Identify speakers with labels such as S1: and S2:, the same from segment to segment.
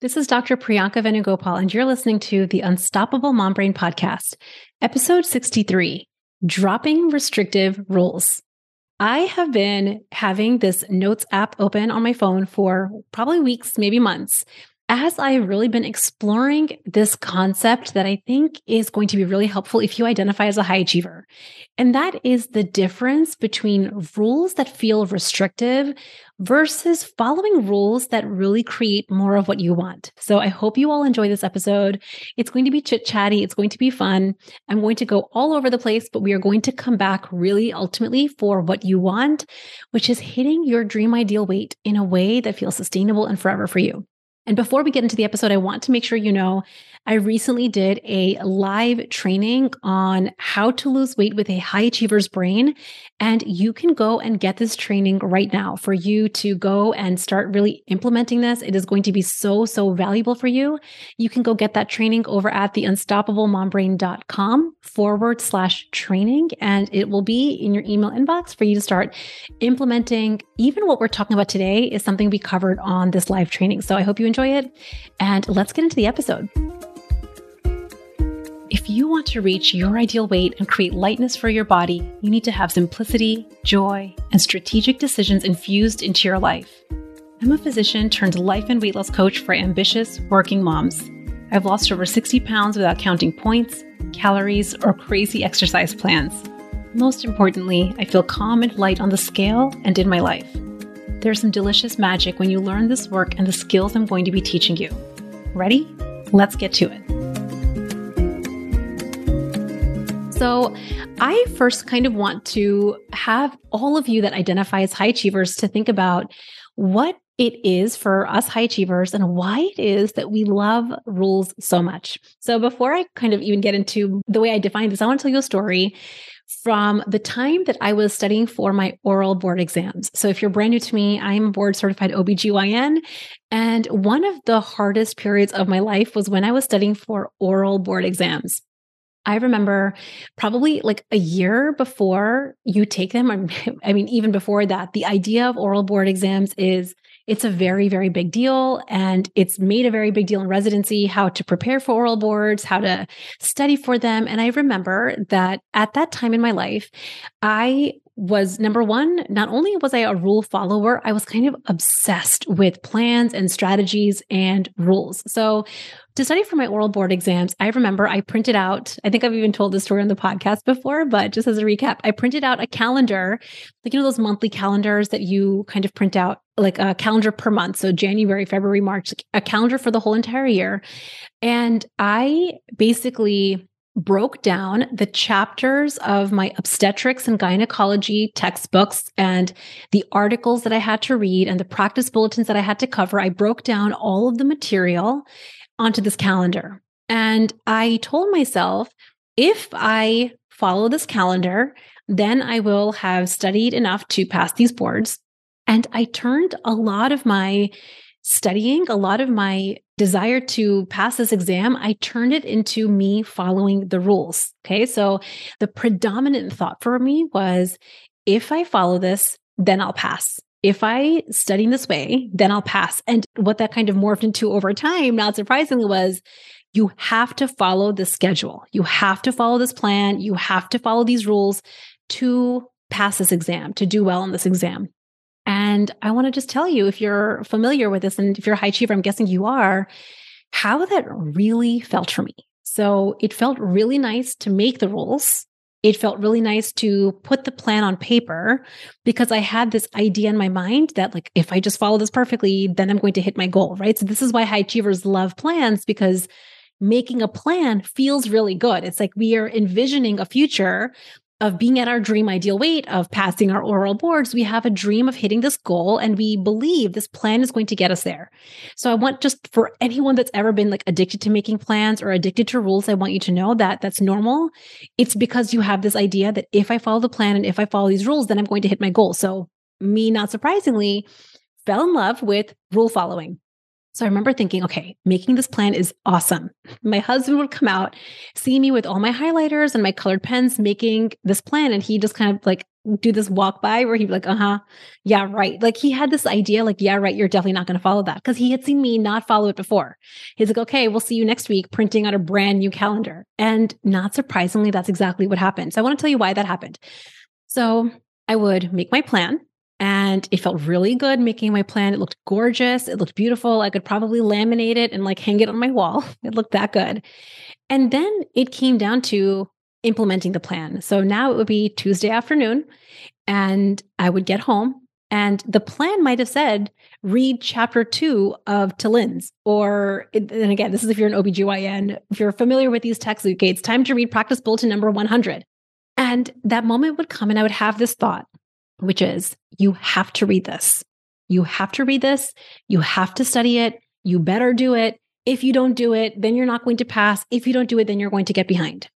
S1: This is Dr. Priyanka Venugopal, and you're listening to the Unstoppable Mom Brain Podcast, episode 63 Dropping Restrictive Rules. I have been having this notes app open on my phone for probably weeks, maybe months, as I've really been exploring this concept that I think is going to be really helpful if you identify as a high achiever. And that is the difference between rules that feel restrictive versus following rules that really create more of what you want. So I hope you all enjoy this episode. It's going to be chit chatty. It's going to be fun. I'm going to go all over the place, but we are going to come back really ultimately for what you want, which is hitting your dream ideal weight in a way that feels sustainable and forever for you. And before we get into the episode, I want to make sure you know I recently did a live training on how to lose weight with a high achiever's brain. And you can go and get this training right now for you to go and start really implementing this. It is going to be so, so valuable for you. You can go get that training over at the unstoppablemombrain.com forward slash training. And it will be in your email inbox for you to start implementing. Even what we're talking about today is something we covered on this live training. So I hope you enjoy it. And let's get into the episode. If you want to reach your ideal weight and create lightness for your body, you need to have simplicity, joy, and strategic decisions infused into your life. I'm a physician turned life and weight loss coach for ambitious working moms. I've lost over 60 pounds without counting points, calories, or crazy exercise plans. Most importantly, I feel calm and light on the scale and in my life. There's some delicious magic when you learn this work and the skills I'm going to be teaching you. Ready? Let's get to it. So, I first kind of want to have all of you that identify as high achievers to think about what it is for us high achievers and why it is that we love rules so much. So, before I kind of even get into the way I define this, I want to tell you a story from the time that I was studying for my oral board exams. So, if you're brand new to me, I'm board certified OBGYN. And one of the hardest periods of my life was when I was studying for oral board exams. I remember probably like a year before you take them, I mean, even before that, the idea of oral board exams is it's a very, very big deal. And it's made a very big deal in residency how to prepare for oral boards, how to study for them. And I remember that at that time in my life, I was number one, not only was I a rule follower, I was kind of obsessed with plans and strategies and rules. So to study for my oral board exams, I remember I printed out, I think I've even told this story on the podcast before, but just as a recap, I printed out a calendar, like, you know, those monthly calendars that you kind of print out, like a calendar per month. So January, February, March, a calendar for the whole entire year. And I basically broke down the chapters of my obstetrics and gynecology textbooks and the articles that I had to read and the practice bulletins that I had to cover. I broke down all of the material onto this calendar. And I told myself, if I follow this calendar, then I will have studied enough to pass these boards. And I turned a lot of my studying, a lot of my desire to pass this exam, I turned it into me following the rules. Okay. So the predominant thought for me was if I follow this, then I'll pass. If I study this way, then I'll pass. And what that kind of morphed into over time, not surprisingly, was you have to follow the schedule. You have to follow this plan. You have to follow these rules to pass this exam, to do well in this exam. And I want to just tell you if you're familiar with this and if you're a high achiever, I'm guessing you are, how that really felt for me. So it felt really nice to make the rules. It felt really nice to put the plan on paper because I had this idea in my mind that, like, if I just follow this perfectly, then I'm going to hit my goal, right? So, this is why high achievers love plans because making a plan feels really good. It's like we are envisioning a future of being at our dream ideal weight, of passing our oral boards, we have a dream of hitting this goal and we believe this plan is going to get us there. So I want just for anyone that's ever been like addicted to making plans or addicted to rules, I want you to know that that's normal. It's because you have this idea that if I follow the plan and if I follow these rules, then I'm going to hit my goal. So me, not surprisingly, fell in love with rule following. So I remember thinking, okay, making this plan is awesome. My husband would come out, see me with all my highlighters and my colored pens making this plan. And he just kind of like do this walk by where he'd be like, uh huh, yeah, right. Like he had this idea, like, yeah, right, you're definitely not going to follow that because he had seen me not follow it before. He's like, okay, we'll see you next week printing out a brand new calendar. And not surprisingly, that's exactly what happened. So I want to tell you why that happened. So I would make my plan and it felt really good making my plan. It looked gorgeous. It looked beautiful. I could probably laminate it and like hang it on my wall. It looked that good. And then it came down to implementing the plan. So now it would be Tuesday afternoon and I would get home and the plan might have said, read chapter two of TeLinde's. Or, and again, this is if you're an OBGYN, if you're familiar with these texts, okay, it's time to read practice bulletin number 100. And that moment would come and I would have this thought, which is, you have to read this. You have to read this. You have to study it. You better do it. If you don't do it, then you're not going to pass. If you don't do it, then you're going to get behind.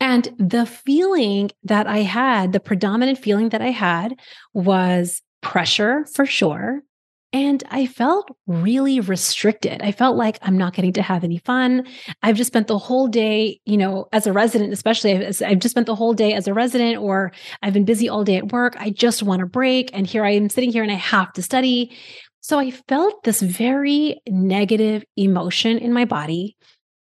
S1: And the feeling that I had, the predominant feeling that I had was pressure for sure. And I felt really restricted. I felt like I'm not getting to have any fun. I've just spent the whole day, you know, as a resident, especially I've just spent the whole day as a resident, or I've been busy all day at work. I just want a break. And here I am sitting here and I have to study. So I felt this very negative emotion in my body.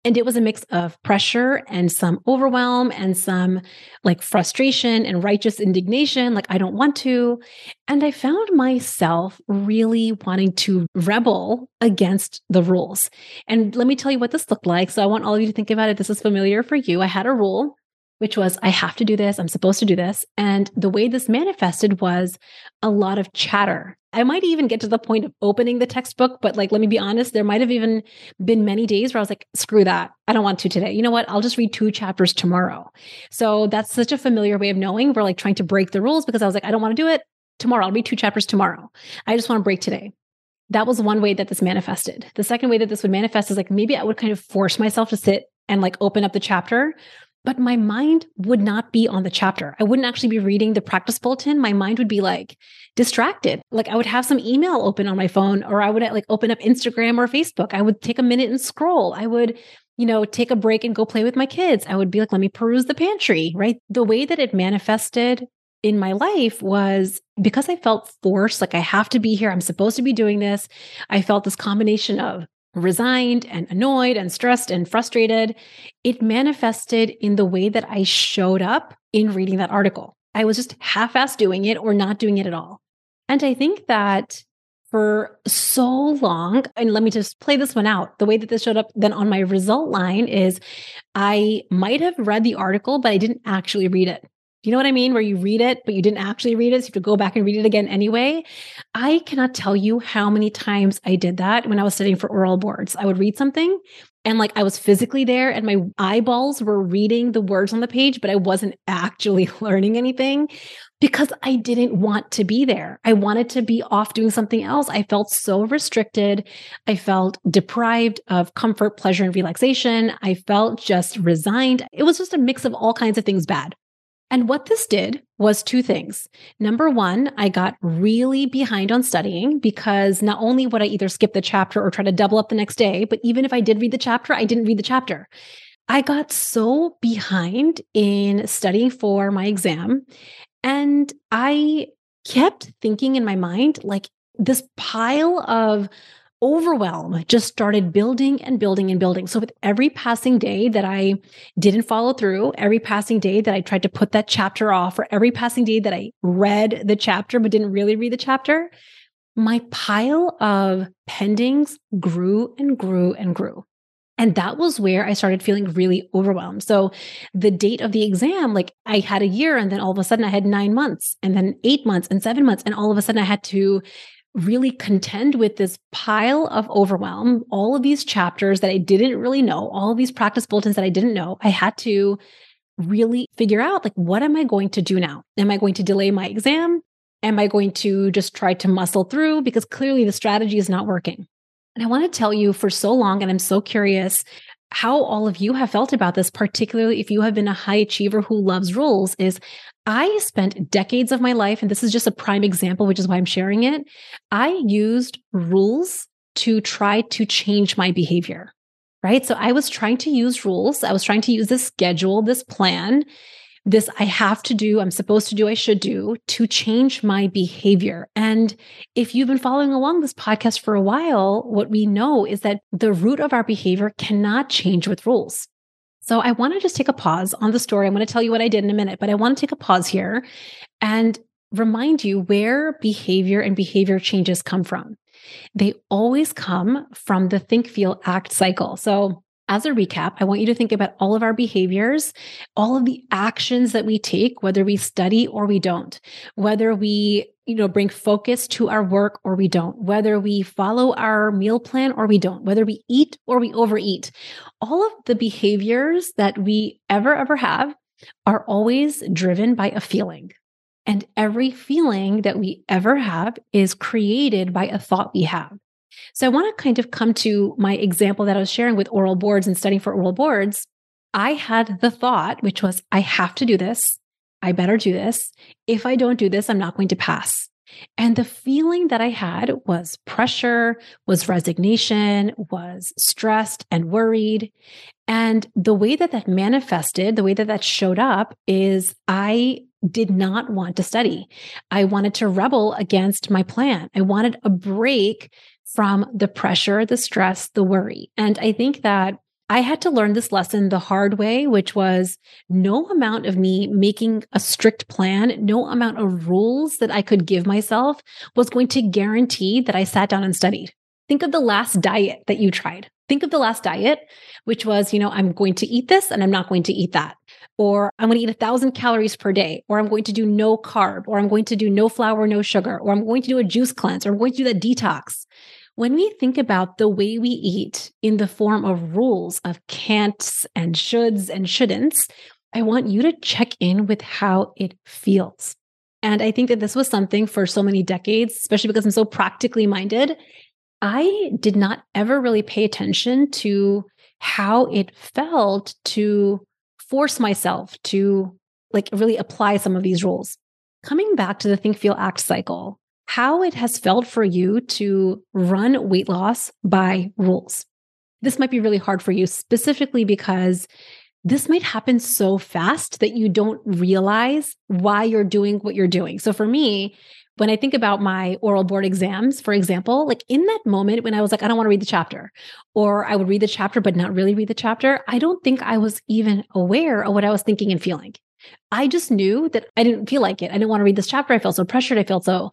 S1: And it was a mix of pressure and some overwhelm and some like frustration and righteous indignation, like, I don't want to. And I found myself really wanting to rebel against the rules. And let me tell you what this looked like. So I want all of you to think about it. This is familiar for you. I had a rule which was I have to do this, I'm supposed to do this. And the way this manifested was a lot of chatter. I might even get to the point of opening the textbook, but like, let me be honest, there might have even been many days where I was like, screw that. I don't want to today. You know what? I'll just read two chapters tomorrow. So that's such a familiar way of knowing we're like trying to break the rules because I was like, I don't want to do it tomorrow. I'll read two chapters tomorrow. I just want to break today. That was one way that this manifested. The second way that this would manifest is like maybe I would kind of force myself to sit and like open up the chapter but my mind would not be on the chapter. I wouldn't actually be reading the practice bulletin. My mind would be like distracted. Like I would have some email open on my phone or I would like open up Instagram or Facebook. I would take a minute and scroll. I would, you know, take a break and go play with my kids. I would be like, let me peruse the pantry, right? The way that it manifested in my life was because I felt forced, like I have to be here. I'm supposed to be doing this. I felt this combination of resigned and annoyed and stressed and frustrated, it manifested in the way that I showed up in reading that article. I was just half assed doing it or not doing it at all. And I think that for so long, and let me just play this one out. The way that this showed up then on my result line is I might have read the article, but I didn't actually read it. Do you know what I mean? Where you read it, but you didn't actually read it. So you have to go back and read it again anyway. I cannot tell you how many times I did that when I was studying for oral boards. I would read something and like I was physically there and my eyeballs were reading the words on the page, but I wasn't actually learning anything because I didn't want to be there. I wanted to be off doing something else. I felt so restricted. I felt deprived of comfort, pleasure, and relaxation. I felt just resigned. It was just a mix of all kinds of things bad. And what this did was two things. Number one, I got really behind on studying because not only would I either skip the chapter or try to double up the next day, but even if I did read the chapter, I didn't read the chapter. I got so behind in studying for my exam. And I kept thinking in my mind, like, this pile of overwhelm just started building and building and building. So, with every passing day that I didn't follow through, every passing day that I tried to put that chapter off, or every passing day that I read the chapter but didn't really read the chapter, my pile of pendings grew and grew and grew. And that was where I started feeling really overwhelmed. So, the date of the exam, like I had a year, and then all of a sudden I had nine months, and then eight months, and seven months. And all of a sudden I had to really contend with this pile of overwhelm, all of these chapters that I didn't really know, all of these practice bulletins that I didn't know. I had to really figure out like, what am I going to do now? Am I going to delay my exam? Am I going to just try to muscle through? Because clearly the strategy is not working. And I want to tell you for so long, and I'm so curious how all of you have felt about this, particularly if you have been a high achiever who loves rules, is I spent decades of my life, and this is just a prime example, which is why I'm sharing it. I used rules to try to change my behavior, right? So I was trying to use rules. I was trying to use this schedule, this plan this I have to do, I'm supposed to do, I should do to change my behavior. And if you've been following along this podcast for a while, what we know is that the root of our behavior cannot change with rules. So I want to just take a pause on the story. I'm going to tell you what I did in a minute, but I want to take a pause here and remind you where behavior and behavior changes come from. They always come from the think, feel, act cycle. So as a recap, I want you to think about all of our behaviors, all of the actions that we take, whether we study or we don't, whether we you know bring focus to our work or we don't whether we follow our meal plan or we don't whether we eat or we overeat. All of the behaviors that we ever ever have are always driven by a feeling. And every feeling that we ever have is created by a thought we have so I want to kind of come to my example that I was sharing with oral boards and studying for oral boards. I had the thought, which was, I have to do this. I better do this. If I don't do this, I'm not going to pass. And the feeling that I had was pressure, was resignation, was stressed and worried. And the way that that manifested, the way that that showed up is I did not want to study. I wanted to rebel against my plan. I wanted a break from the pressure, the stress, the worry. And I think that I had to learn this lesson the hard way, which was no amount of me making a strict plan, no amount of rules that I could give myself was going to guarantee that I sat down and studied. Think of the last diet that you tried. Think of the last diet, which was, you know, I'm going to eat this and I'm not going to eat that. Or I'm going to eat a thousand calories per day, or I'm going to do no carb, or I'm going to do no flour, no sugar, or I'm going to do a juice cleanse, or I'm going to do that detox. When we think about the way we eat in the form of rules of can'ts and shoulds and shouldn'ts, I want you to check in with how it feels. And I think that this was something for so many decades, especially because I'm so practically minded. I did not ever really pay attention to how it felt to force myself to like really apply some of these rules. Coming back to the think, feel, act cycle, how it has felt for you to run weight loss by rules. This might be really hard for you, specifically because this might happen so fast that you don't realize why you're doing what you're doing. So for me, when I think about my oral board exams, for example, like in that moment when I was like, I don't want to read the chapter, or I would read the chapter, but not really read the chapter, I don't think I was even aware of what I was thinking and feeling. I just knew that I didn't feel like it. I didn't want to read this chapter. I felt so pressured. I felt so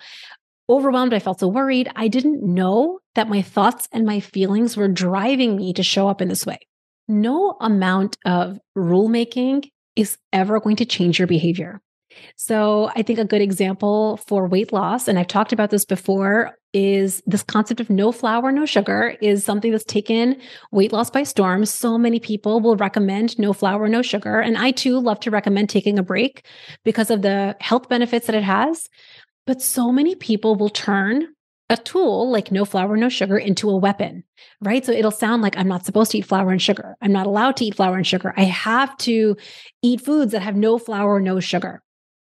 S1: overwhelmed. I felt so worried. I didn't know that my thoughts and my feelings were driving me to show up in this way. No amount of rulemaking is ever going to change your behavior. So, I think a good example for weight loss, and I've talked about this before, is this concept of no flour, no sugar is something that's taken weight loss by storm. So many people will recommend no flour, no sugar. And I too love to recommend taking a break because of the health benefits that it has. But so many people will turn a tool like no flour, no sugar into a weapon, right? So it'll sound like I'm not supposed to eat flour and sugar. I'm not allowed to eat flour and sugar. I have to eat foods that have no flour, no sugar.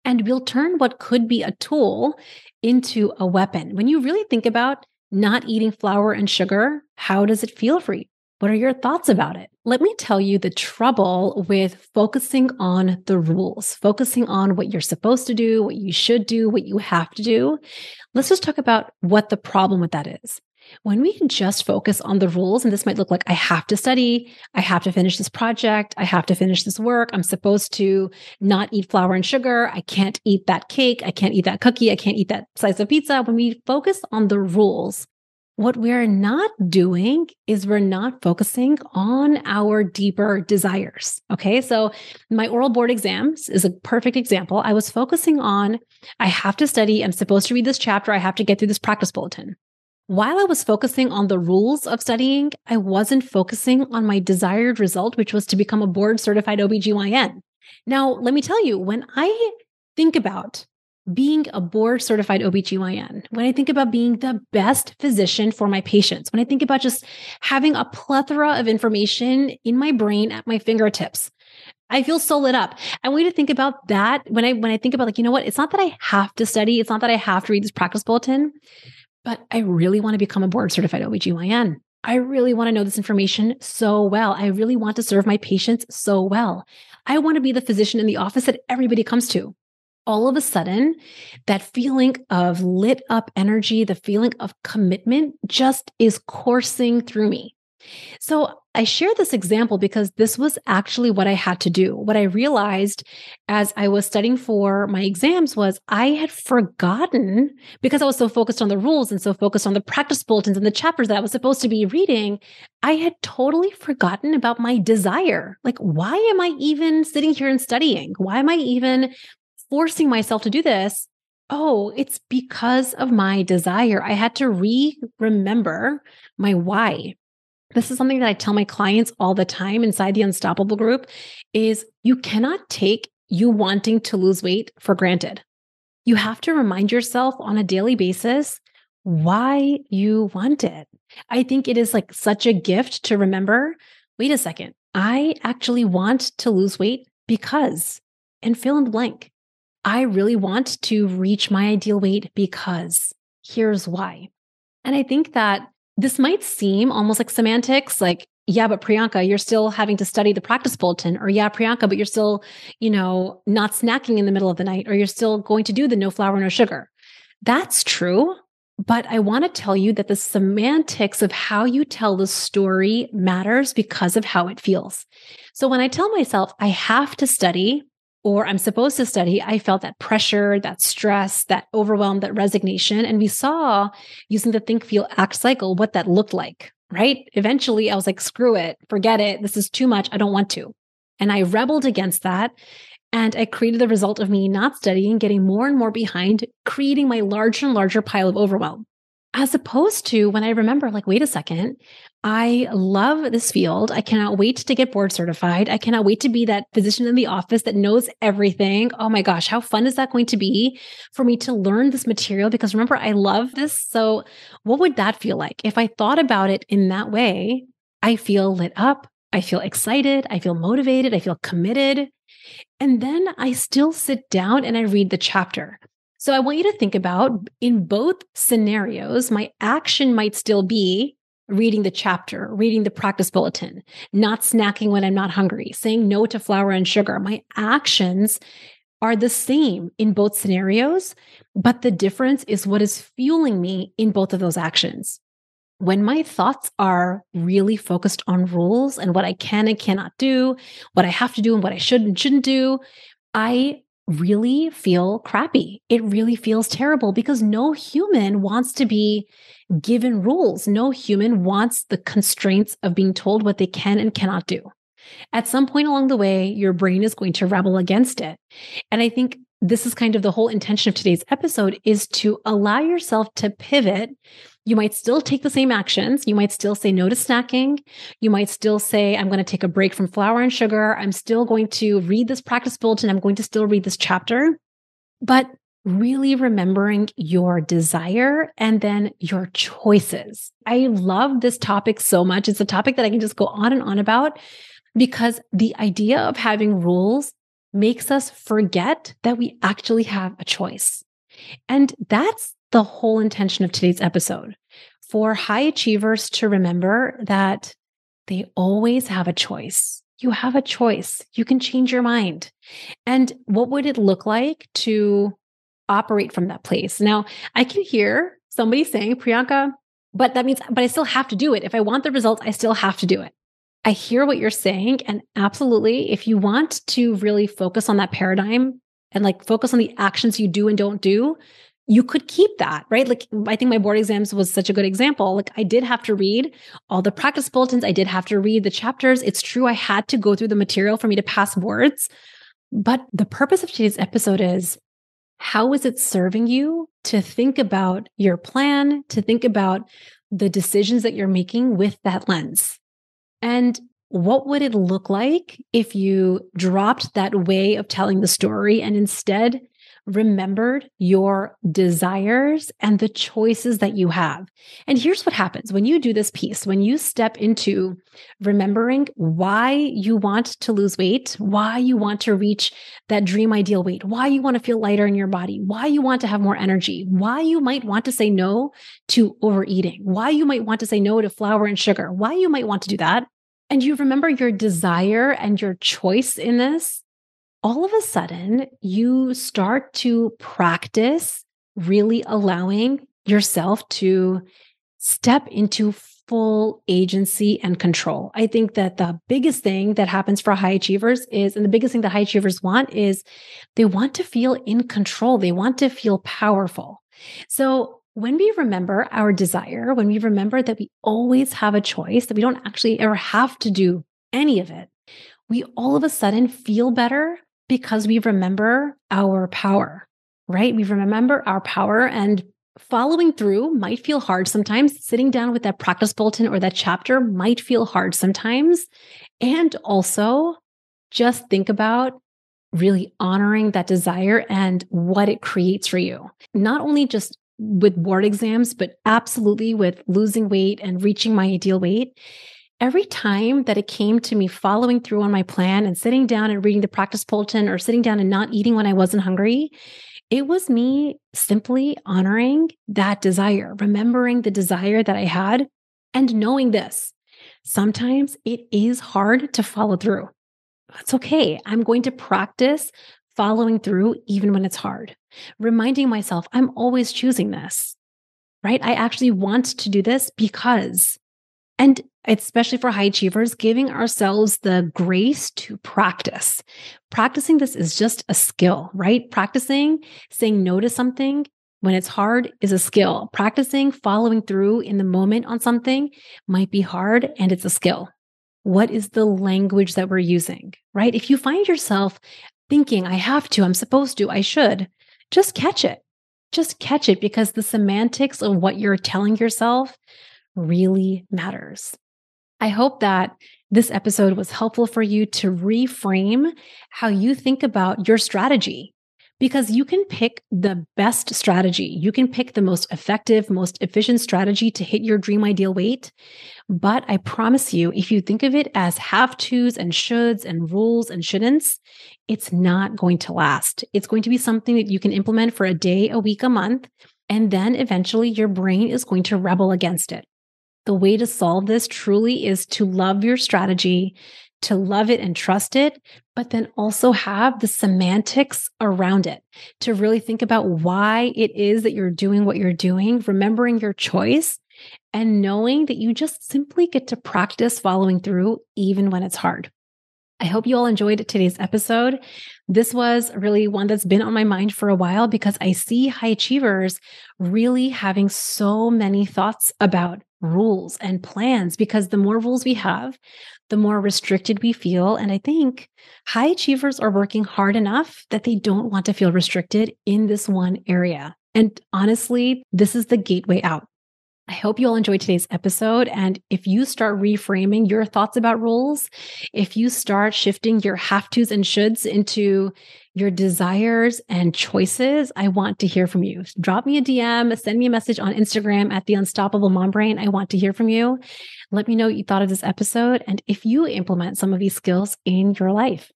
S1: And we'll turn what could be a tool into a weapon. When you really think about not eating flour and sugar, how does it feel for you? What are your thoughts about it? Let me tell you the trouble with focusing on the rules, focusing on what you're supposed to do, what you should do, what you have to do. Let's just talk about what the problem with that is. When we just focus on the rules, and this might look like I have to study, I have to finish this project, I have to finish this work, I'm supposed to not eat flour and sugar, I can't eat that cake, I can't eat that cookie, I can't eat that slice of pizza. When we focus on the rules, what we're not doing is we're not focusing on our deeper desires. Okay. So, my oral board exams is a perfect example. I was focusing on, I have to study, I'm supposed to read this chapter, I have to get through this practice bulletin. While I was focusing on the rules of studying, I wasn't focusing on my desired result, which was to become a board certified OBGYN. Now, let me tell you, when I think about being a board certified OBGYN, when I think about being the best physician for my patients, when I think about just having a plethora of information in my brain at my fingertips, I feel so lit up. I want you to think about that when I when I think about like, you know what? It's not that I have to study, it's not that I have to read this practice bulletin, but I really want to become a board certified OBGYN. I really want to know this information so well. I really want to serve my patients so well. I want to be the physician in the office that everybody comes to. All of a sudden, that feeling of lit up energy, the feeling of commitment just is coursing through me. So I share this example because this was actually what I had to do. What I realized as I was studying for my exams was I had forgotten because I was so focused on the rules and so focused on the practice bulletins and the chapters that I was supposed to be reading. I had totally forgotten about my desire. Like, why am I even sitting here and studying? Why am I even forcing myself to do this? Oh, it's because of my desire. I had to re remember my why this is something that I tell my clients all the time inside the unstoppable group is you cannot take you wanting to lose weight for granted. You have to remind yourself on a daily basis why you want it. I think it is like such a gift to remember, wait a second, I actually want to lose weight because and fill in the blank. I really want to reach my ideal weight because here's why. And I think that this might seem almost like semantics, like, yeah, but Priyanka, you're still having to study the practice bulletin, or yeah, Priyanka, but you're still, you know, not snacking in the middle of the night, or you're still going to do the no flour, no sugar. That's true. But I want to tell you that the semantics of how you tell the story matters because of how it feels. So when I tell myself I have to study or I'm supposed to study, I felt that pressure, that stress, that overwhelm, that resignation. And we saw using the think, feel, act cycle what that looked like, right? Eventually, I was like, screw it, forget it. This is too much. I don't want to. And I rebelled against that. And I created the result of me not studying, getting more and more behind, creating my larger and larger pile of overwhelm as opposed to when I remember, like, wait a second, I love this field. I cannot wait to get board certified. I cannot wait to be that physician in the office that knows everything. Oh my gosh, how fun is that going to be for me to learn this material? Because remember, I love this. So, what would that feel like? If I thought about it in that way, I feel lit up. I feel excited. I feel motivated. I feel committed. And then I still sit down and I read the chapter. So I want you to think about in both scenarios, my action might still be reading the chapter, reading the practice bulletin, not snacking when I'm not hungry, saying no to flour and sugar. My actions are the same in both scenarios, but the difference is what is fueling me in both of those actions. When my thoughts are really focused on rules and what I can and cannot do, what I have to do and what I should and shouldn't do, I really feel crappy. It really feels terrible because no human wants to be given rules. No human wants the constraints of being told what they can and cannot do. At some point along the way, your brain is going to rebel against it. And I think this is kind of the whole intention of today's episode is to allow yourself to pivot you might still take the same actions. You might still say no to snacking. You might still say, I'm going to take a break from flour and sugar. I'm still going to read this practice bulletin. I'm going to still read this chapter. But really remembering your desire and then your choices. I love this topic so much. It's a topic that I can just go on and on about because the idea of having rules makes us forget that we actually have a choice. And that's the whole intention of today's episode for high achievers to remember that they always have a choice. You have a choice. You can change your mind. And what would it look like to operate from that place? Now, I can hear somebody saying, Priyanka, but that means, but I still have to do it. If I want the results, I still have to do it. I hear what you're saying. And absolutely, if you want to really focus on that paradigm and like focus on the actions you do and don't do, you could keep that, right? Like I think my board exams was such a good example. Like I did have to read all the practice bulletins, I did have to read the chapters. It's true I had to go through the material for me to pass boards. But the purpose of today's episode is how is it serving you to think about your plan, to think about the decisions that you're making with that lens? And what would it look like if you dropped that way of telling the story and instead remembered your desires and the choices that you have. And here's what happens when you do this piece, when you step into remembering why you want to lose weight, why you want to reach that dream ideal weight, why you want to feel lighter in your body, why you want to have more energy, why you might want to say no to overeating, why you might want to say no to flour and sugar, why you might want to do that. And you remember your desire and your choice in this, all of a sudden you start to practice really allowing yourself to step into full agency and control. I think that the biggest thing that happens for high achievers is, and the biggest thing that high achievers want is they want to feel in control. They want to feel powerful. So when we remember our desire, when we remember that we always have a choice, that we don't actually ever have to do any of it, we all of a sudden feel better because we remember our power, right? We remember our power and following through might feel hard sometimes. Sitting down with that practice bulletin or that chapter might feel hard sometimes. And also just think about really honoring that desire and what it creates for you. Not only just with board exams, but absolutely with losing weight and reaching my ideal weight every time that it came to me following through on my plan and sitting down and reading the practice bulletin or sitting down and not eating when I wasn't hungry, it was me simply honoring that desire, remembering the desire that I had, and knowing this. Sometimes it is hard to follow through. That's okay. I'm going to practice following through even when it's hard, reminding myself I'm always choosing this, right? I actually want to do this because and especially for high achievers, giving ourselves the grace to practice. Practicing this is just a skill, right? Practicing saying no to something when it's hard is a skill. Practicing following through in the moment on something might be hard and it's a skill. What is the language that we're using, right? If you find yourself thinking, I have to, I'm supposed to, I should, just catch it. Just catch it because the semantics of what you're telling yourself really matters. I hope that this episode was helpful for you to reframe how you think about your strategy because you can pick the best strategy. You can pick the most effective, most efficient strategy to hit your dream ideal weight. But I promise you, if you think of it as have tos and shoulds and rules and shouldn'ts, it's not going to last. It's going to be something that you can implement for a day, a week, a month. And then eventually your brain is going to rebel against it. The way to solve this truly is to love your strategy, to love it and trust it, but then also have the semantics around it to really think about why it is that you're doing what you're doing, remembering your choice, and knowing that you just simply get to practice following through even when it's hard. I hope you all enjoyed today's episode. This was really one that's been on my mind for a while because I see high achievers really having so many thoughts about rules and plans because the more rules we have, the more restricted we feel. And I think high achievers are working hard enough that they don't want to feel restricted in this one area. And honestly, this is the gateway out. I hope you all enjoyed today's episode. And if you start reframing your thoughts about rules, if you start shifting your have tos and shoulds into your desires and choices, I want to hear from you. Drop me a DM, send me a message on Instagram at the Unstoppable Mom Brain. I want to hear from you. Let me know what you thought of this episode and if you implement some of these skills in your life.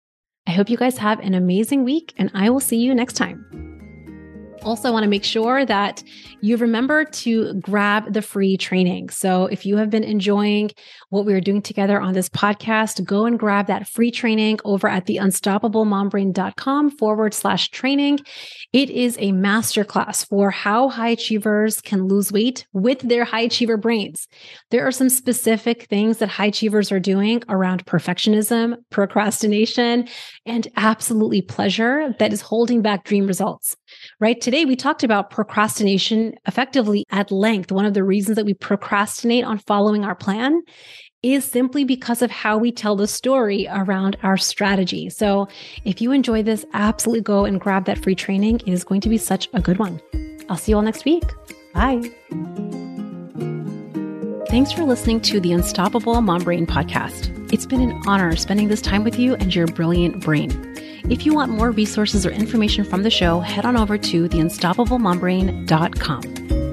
S1: I hope you guys have an amazing week and I will see you next time also want to make sure that you remember to grab the free training. So if you have been enjoying what we are doing together on this podcast, go and grab that free training over at the unstoppablemombrain.com forward slash training. It is a masterclass for how high achievers can lose weight with their high achiever brains. There are some specific things that high achievers are doing around perfectionism, procrastination, and absolutely pleasure that is holding back dream results right? Today, we talked about procrastination effectively at length. One of the reasons that we procrastinate on following our plan is simply because of how we tell the story around our strategy. So, if you enjoy this, absolutely go and grab that free training. It is going to be such a good one. I'll see you all next week. Bye. Thanks for listening to the Unstoppable Mom Brain podcast. It's been an honor spending this time with you and your brilliant brain. If you want more resources or information from the show, head on over to theunstoppablemombrain.com.